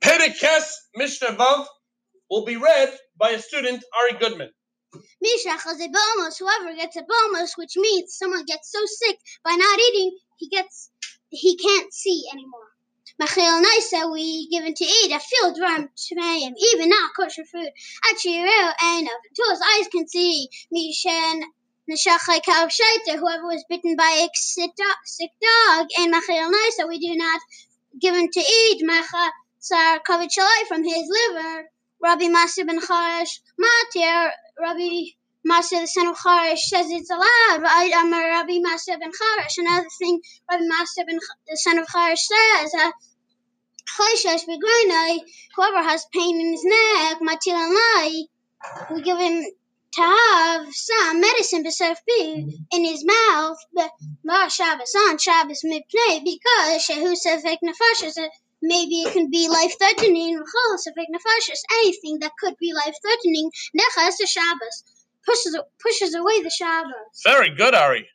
Perek Ches Mishnah Vav will be read by a student, Ari Goodman. Misha Chazebomos, whoever gets a bomos, which means someone gets so sick by not eating, he gets he can't see anymore. Machil Naisa, we given to eat a field drum tmayim, even not kosher food. Achireo and until his eyes can see. Mishan Nashachai Kav whoever was bitten by a sick dog, and Machil Naisa, we do not given to eat Macha Sar Kavichalai from his liver. Rabbi Masya ben Charash Matir, Rabbi Masya the son of Charash says it's allowed. Amar Rabbi Masya ben Charash. Another thing Rabbi Masya ben the son of Charash says. Uh, Whoever has pain in his neck, Matil and we give him to have some medicine besides food in his mouth, but Shabbos on Shabbos midplay because Shehu Sefek Nefashis uh, maybe it can be life threatening. Or anything that could be life threatening. Nechas the Shabbos pushes pushes away the Shabbos. Very good, Ari.